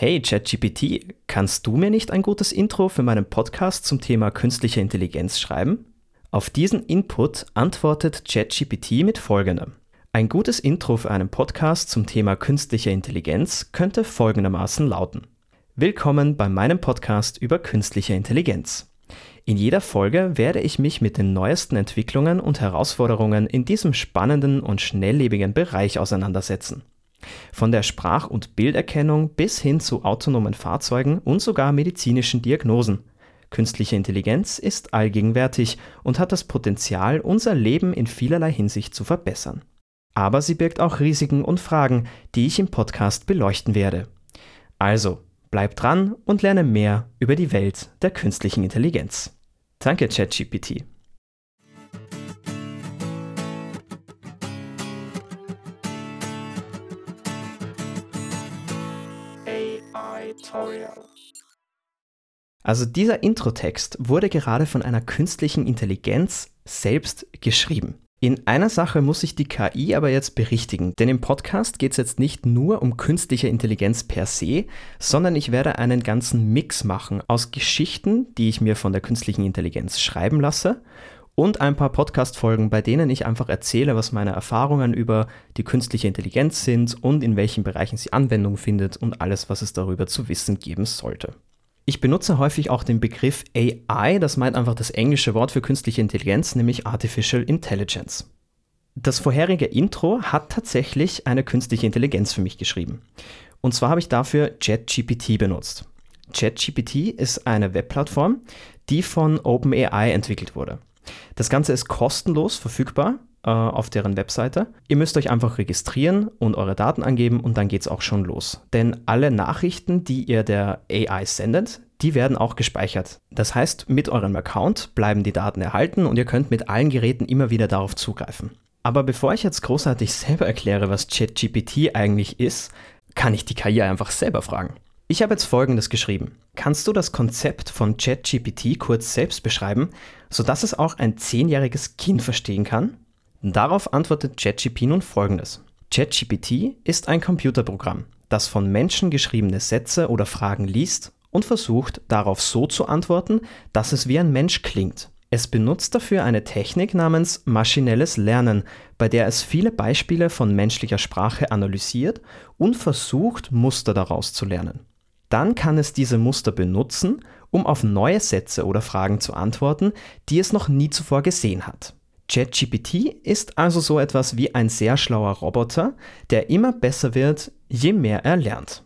Hey ChatGPT, kannst du mir nicht ein gutes Intro für meinen Podcast zum Thema künstliche Intelligenz schreiben? Auf diesen Input antwortet ChatGPT mit folgendem. Ein gutes Intro für einen Podcast zum Thema künstliche Intelligenz könnte folgendermaßen lauten. Willkommen bei meinem Podcast über künstliche Intelligenz. In jeder Folge werde ich mich mit den neuesten Entwicklungen und Herausforderungen in diesem spannenden und schnelllebigen Bereich auseinandersetzen. Von der Sprach- und Bilderkennung bis hin zu autonomen Fahrzeugen und sogar medizinischen Diagnosen. Künstliche Intelligenz ist allgegenwärtig und hat das Potenzial, unser Leben in vielerlei Hinsicht zu verbessern. Aber sie birgt auch Risiken und Fragen, die ich im Podcast beleuchten werde. Also, bleib dran und lerne mehr über die Welt der künstlichen Intelligenz. Danke, ChatGPT. Also dieser Introtext wurde gerade von einer künstlichen Intelligenz selbst geschrieben. In einer Sache muss ich die KI aber jetzt berichtigen, denn im Podcast geht es jetzt nicht nur um künstliche Intelligenz per se, sondern ich werde einen ganzen Mix machen aus Geschichten, die ich mir von der künstlichen Intelligenz schreiben lasse und ein paar Podcast-Folgen, bei denen ich einfach erzähle, was meine Erfahrungen über die künstliche Intelligenz sind und in welchen Bereichen sie Anwendung findet und alles, was es darüber zu wissen geben sollte. Ich benutze häufig auch den Begriff AI, das meint einfach das englische Wort für künstliche Intelligenz, nämlich Artificial Intelligence. Das vorherige Intro hat tatsächlich eine künstliche Intelligenz für mich geschrieben. Und zwar habe ich dafür ChatGPT benutzt. ChatGPT ist eine Webplattform, die von OpenAI entwickelt wurde. Das Ganze ist kostenlos verfügbar äh, auf deren Webseite. Ihr müsst euch einfach registrieren und eure Daten angeben und dann geht es auch schon los. Denn alle Nachrichten, die ihr der AI sendet, die werden auch gespeichert. Das heißt, mit eurem Account bleiben die Daten erhalten und ihr könnt mit allen Geräten immer wieder darauf zugreifen. Aber bevor ich jetzt großartig selber erkläre, was ChatGPT eigentlich ist, kann ich die KI einfach selber fragen. Ich habe jetzt Folgendes geschrieben. Kannst du das Konzept von ChatGPT kurz selbst beschreiben, sodass es auch ein zehnjähriges Kind verstehen kann? Darauf antwortet ChatGPT nun Folgendes. ChatGPT ist ein Computerprogramm, das von Menschen geschriebene Sätze oder Fragen liest und versucht, darauf so zu antworten, dass es wie ein Mensch klingt. Es benutzt dafür eine Technik namens maschinelles Lernen, bei der es viele Beispiele von menschlicher Sprache analysiert und versucht, Muster daraus zu lernen. Dann kann es diese Muster benutzen, um auf neue Sätze oder Fragen zu antworten, die es noch nie zuvor gesehen hat. ChatGPT ist also so etwas wie ein sehr schlauer Roboter, der immer besser wird, je mehr er lernt.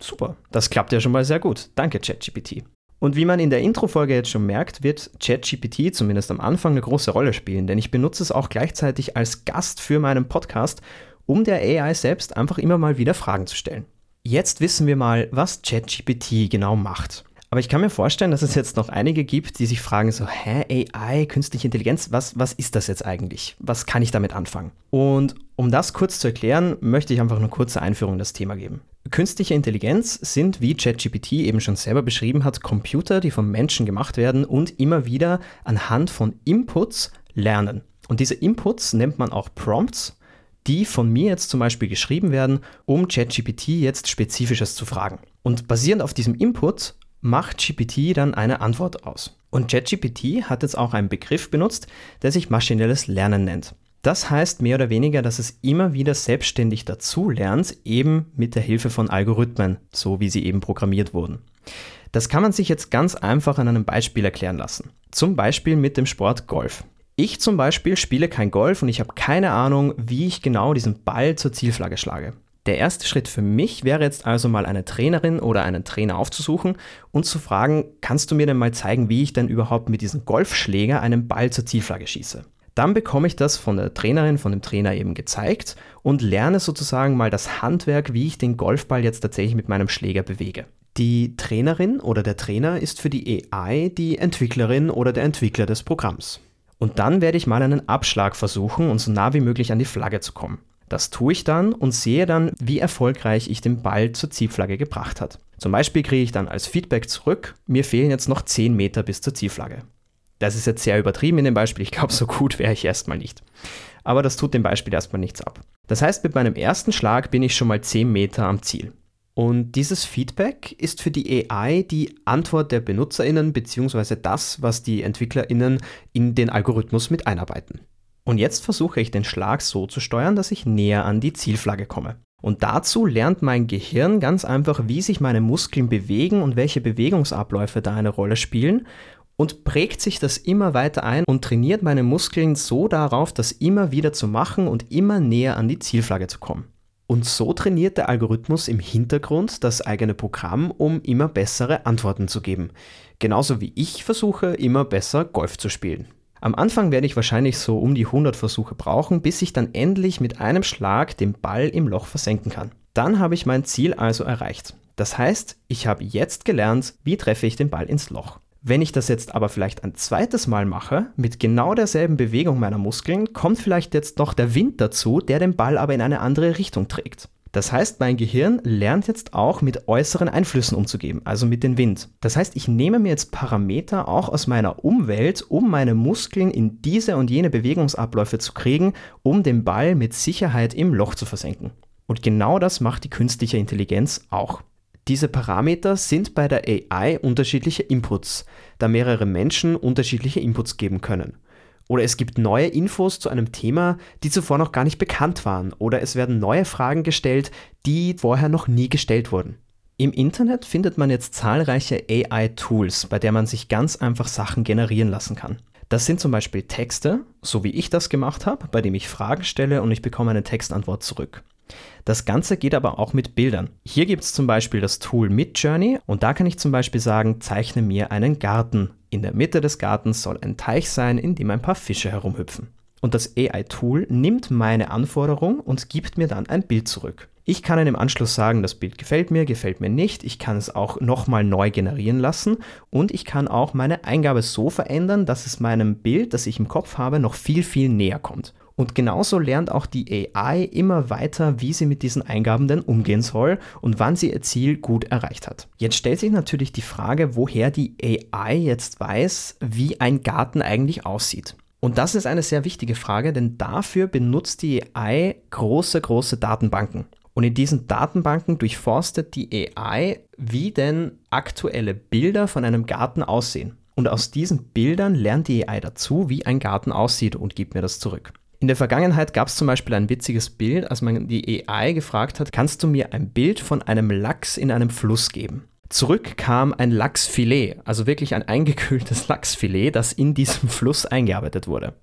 Super, das klappt ja schon mal sehr gut. Danke, ChatGPT. Und wie man in der Intro-Folge jetzt schon merkt, wird ChatGPT zumindest am Anfang eine große Rolle spielen, denn ich benutze es auch gleichzeitig als Gast für meinen Podcast, um der AI selbst einfach immer mal wieder Fragen zu stellen. Jetzt wissen wir mal, was ChatGPT genau macht. Aber ich kann mir vorstellen, dass es jetzt noch einige gibt, die sich fragen so, hä, AI, künstliche Intelligenz, was, was ist das jetzt eigentlich? Was kann ich damit anfangen? Und um das kurz zu erklären, möchte ich einfach eine kurze Einführung in das Thema geben. Künstliche Intelligenz sind, wie ChatGPT eben schon selber beschrieben hat, Computer, die vom Menschen gemacht werden und immer wieder anhand von Inputs lernen. Und diese Inputs nennt man auch Prompts die von mir jetzt zum Beispiel geschrieben werden, um ChatGPT jetzt spezifisches zu fragen. Und basierend auf diesem Input macht GPT dann eine Antwort aus. Und ChatGPT hat jetzt auch einen Begriff benutzt, der sich maschinelles Lernen nennt. Das heißt mehr oder weniger, dass es immer wieder selbstständig dazu lernt, eben mit der Hilfe von Algorithmen, so wie sie eben programmiert wurden. Das kann man sich jetzt ganz einfach an einem Beispiel erklären lassen. Zum Beispiel mit dem Sport Golf. Ich zum Beispiel spiele kein Golf und ich habe keine Ahnung, wie ich genau diesen Ball zur Zielflagge schlage. Der erste Schritt für mich wäre jetzt also mal eine Trainerin oder einen Trainer aufzusuchen und zu fragen, kannst du mir denn mal zeigen, wie ich denn überhaupt mit diesem Golfschläger einen Ball zur Zielflagge schieße? Dann bekomme ich das von der Trainerin, von dem Trainer eben gezeigt und lerne sozusagen mal das Handwerk, wie ich den Golfball jetzt tatsächlich mit meinem Schläger bewege. Die Trainerin oder der Trainer ist für die AI die Entwicklerin oder der Entwickler des Programms. Und dann werde ich mal einen Abschlag versuchen und so nah wie möglich an die Flagge zu kommen. Das tue ich dann und sehe dann, wie erfolgreich ich den Ball zur Zielflagge gebracht hat. Zum Beispiel kriege ich dann als Feedback zurück, mir fehlen jetzt noch 10 Meter bis zur Zielflagge. Das ist jetzt sehr übertrieben in dem Beispiel, ich glaube, so gut wäre ich erstmal nicht. Aber das tut dem Beispiel erstmal nichts ab. Das heißt, mit meinem ersten Schlag bin ich schon mal 10 Meter am Ziel. Und dieses Feedback ist für die AI die Antwort der BenutzerInnen bzw. das, was die EntwicklerInnen in den Algorithmus mit einarbeiten. Und jetzt versuche ich den Schlag so zu steuern, dass ich näher an die Zielflagge komme. Und dazu lernt mein Gehirn ganz einfach, wie sich meine Muskeln bewegen und welche Bewegungsabläufe da eine Rolle spielen und prägt sich das immer weiter ein und trainiert meine Muskeln so darauf, das immer wieder zu machen und immer näher an die Zielflagge zu kommen. Und so trainiert der Algorithmus im Hintergrund das eigene Programm, um immer bessere Antworten zu geben. Genauso wie ich versuche, immer besser Golf zu spielen. Am Anfang werde ich wahrscheinlich so um die 100 Versuche brauchen, bis ich dann endlich mit einem Schlag den Ball im Loch versenken kann. Dann habe ich mein Ziel also erreicht. Das heißt, ich habe jetzt gelernt, wie treffe ich den Ball ins Loch. Wenn ich das jetzt aber vielleicht ein zweites Mal mache, mit genau derselben Bewegung meiner Muskeln, kommt vielleicht jetzt noch der Wind dazu, der den Ball aber in eine andere Richtung trägt. Das heißt, mein Gehirn lernt jetzt auch mit äußeren Einflüssen umzugehen, also mit dem Wind. Das heißt, ich nehme mir jetzt Parameter auch aus meiner Umwelt, um meine Muskeln in diese und jene Bewegungsabläufe zu kriegen, um den Ball mit Sicherheit im Loch zu versenken. Und genau das macht die künstliche Intelligenz auch. Diese Parameter sind bei der AI unterschiedliche Inputs, da mehrere Menschen unterschiedliche Inputs geben können. Oder es gibt neue Infos zu einem Thema, die zuvor noch gar nicht bekannt waren. Oder es werden neue Fragen gestellt, die vorher noch nie gestellt wurden. Im Internet findet man jetzt zahlreiche AI-Tools, bei der man sich ganz einfach Sachen generieren lassen kann. Das sind zum Beispiel Texte, so wie ich das gemacht habe, bei dem ich Fragen stelle und ich bekomme eine Textantwort zurück. Das Ganze geht aber auch mit Bildern. Hier gibt es zum Beispiel das Tool Midjourney und da kann ich zum Beispiel sagen, zeichne mir einen Garten. In der Mitte des Gartens soll ein Teich sein, in dem ein paar Fische herumhüpfen. Und das AI-Tool nimmt meine Anforderung und gibt mir dann ein Bild zurück. Ich kann im Anschluss sagen, das Bild gefällt mir, gefällt mir nicht. Ich kann es auch nochmal neu generieren lassen und ich kann auch meine Eingabe so verändern, dass es meinem Bild, das ich im Kopf habe, noch viel, viel näher kommt. Und genauso lernt auch die AI immer weiter, wie sie mit diesen Eingaben denn umgehen soll und wann sie ihr Ziel gut erreicht hat. Jetzt stellt sich natürlich die Frage, woher die AI jetzt weiß, wie ein Garten eigentlich aussieht. Und das ist eine sehr wichtige Frage, denn dafür benutzt die AI große, große Datenbanken. Und in diesen Datenbanken durchforstet die AI, wie denn aktuelle Bilder von einem Garten aussehen. Und aus diesen Bildern lernt die AI dazu, wie ein Garten aussieht und gibt mir das zurück. In der Vergangenheit gab es zum Beispiel ein witziges Bild, als man die AI gefragt hat, kannst du mir ein Bild von einem Lachs in einem Fluss geben? Zurück kam ein Lachsfilet, also wirklich ein eingekühltes Lachsfilet, das in diesem Fluss eingearbeitet wurde.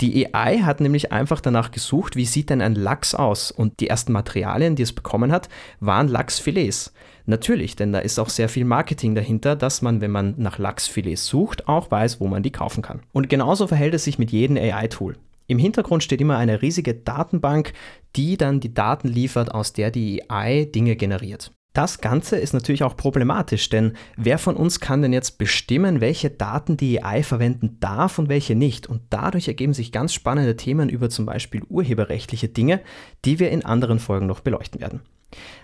Die AI hat nämlich einfach danach gesucht, wie sieht denn ein Lachs aus? Und die ersten Materialien, die es bekommen hat, waren Lachsfilets. Natürlich, denn da ist auch sehr viel Marketing dahinter, dass man, wenn man nach Lachsfilets sucht, auch weiß, wo man die kaufen kann. Und genauso verhält es sich mit jedem AI-Tool. Im Hintergrund steht immer eine riesige Datenbank, die dann die Daten liefert, aus der die AI Dinge generiert. Das Ganze ist natürlich auch problematisch, denn wer von uns kann denn jetzt bestimmen, welche Daten die AI verwenden darf und welche nicht? Und dadurch ergeben sich ganz spannende Themen über zum Beispiel urheberrechtliche Dinge, die wir in anderen Folgen noch beleuchten werden.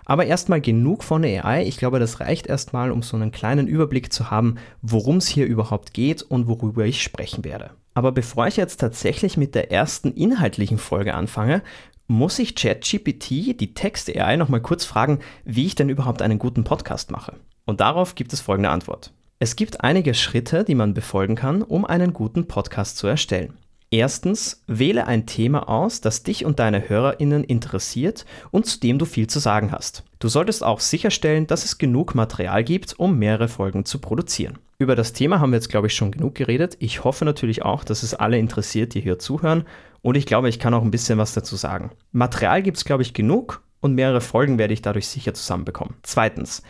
Aber erstmal genug von AI. Ich glaube, das reicht erstmal, um so einen kleinen Überblick zu haben, worum es hier überhaupt geht und worüber ich sprechen werde. Aber bevor ich jetzt tatsächlich mit der ersten inhaltlichen Folge anfange, muss ich ChatGPT, die Text-AI, nochmal kurz fragen, wie ich denn überhaupt einen guten Podcast mache. Und darauf gibt es folgende Antwort. Es gibt einige Schritte, die man befolgen kann, um einen guten Podcast zu erstellen. Erstens, wähle ein Thema aus, das dich und deine HörerInnen interessiert und zu dem du viel zu sagen hast. Du solltest auch sicherstellen, dass es genug Material gibt, um mehrere Folgen zu produzieren. Über das Thema haben wir jetzt, glaube ich, schon genug geredet. Ich hoffe natürlich auch, dass es alle interessiert, die hier zuhören. Und ich glaube, ich kann auch ein bisschen was dazu sagen. Material gibt es, glaube ich, genug und mehrere Folgen werde ich dadurch sicher zusammenbekommen. Zweitens,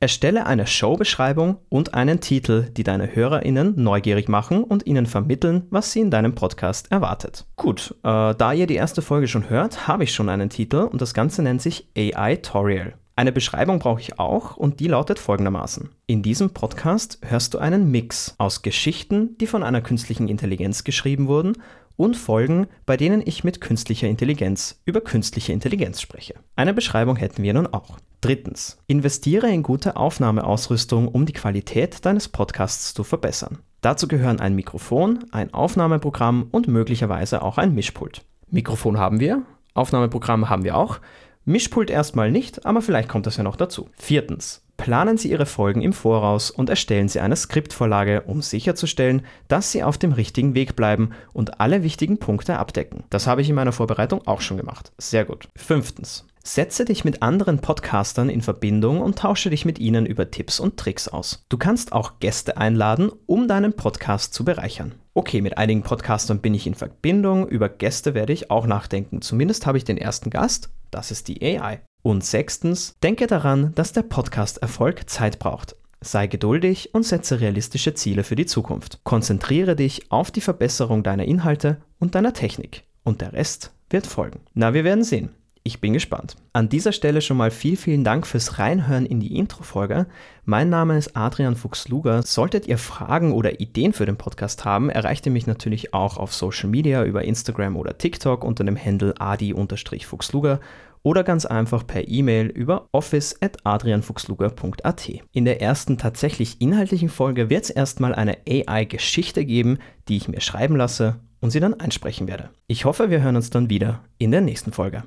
Erstelle eine Showbeschreibung und einen Titel, die deine HörerInnen neugierig machen und ihnen vermitteln, was sie in deinem Podcast erwartet. Gut, äh, da ihr die erste Folge schon hört, habe ich schon einen Titel und das Ganze nennt sich AI-Torial. Eine Beschreibung brauche ich auch und die lautet folgendermaßen. In diesem Podcast hörst du einen Mix aus Geschichten, die von einer künstlichen Intelligenz geschrieben wurden und Folgen, bei denen ich mit künstlicher Intelligenz über künstliche Intelligenz spreche. Eine Beschreibung hätten wir nun auch. Drittens. Investiere in gute Aufnahmeausrüstung, um die Qualität deines Podcasts zu verbessern. Dazu gehören ein Mikrofon, ein Aufnahmeprogramm und möglicherweise auch ein Mischpult. Mikrofon haben wir, Aufnahmeprogramm haben wir auch. Mischpult erstmal nicht, aber vielleicht kommt das ja noch dazu. Viertens. Planen Sie Ihre Folgen im Voraus und erstellen Sie eine Skriptvorlage, um sicherzustellen, dass Sie auf dem richtigen Weg bleiben und alle wichtigen Punkte abdecken. Das habe ich in meiner Vorbereitung auch schon gemacht. Sehr gut. Fünftens. Setze dich mit anderen Podcastern in Verbindung und tausche dich mit ihnen über Tipps und Tricks aus. Du kannst auch Gäste einladen, um deinen Podcast zu bereichern. Okay, mit einigen Podcastern bin ich in Verbindung, über Gäste werde ich auch nachdenken. Zumindest habe ich den ersten Gast, das ist die AI. Und sechstens, denke daran, dass der Podcast-Erfolg Zeit braucht. Sei geduldig und setze realistische Ziele für die Zukunft. Konzentriere dich auf die Verbesserung deiner Inhalte und deiner Technik. Und der Rest wird folgen. Na, wir werden sehen. Ich bin gespannt. An dieser Stelle schon mal viel, vielen Dank fürs Reinhören in die Intro-Folge. Mein Name ist Adrian Fuchs-Luger. Solltet ihr Fragen oder Ideen für den Podcast haben, erreicht ihr mich natürlich auch auf Social Media über Instagram oder TikTok unter dem Handle adi-fuchsluger oder ganz einfach per E-Mail über office.adrianfuchsluger.at. In der ersten tatsächlich inhaltlichen Folge wird es erstmal eine AI-Geschichte geben, die ich mir schreiben lasse und sie dann einsprechen werde. Ich hoffe, wir hören uns dann wieder in der nächsten Folge.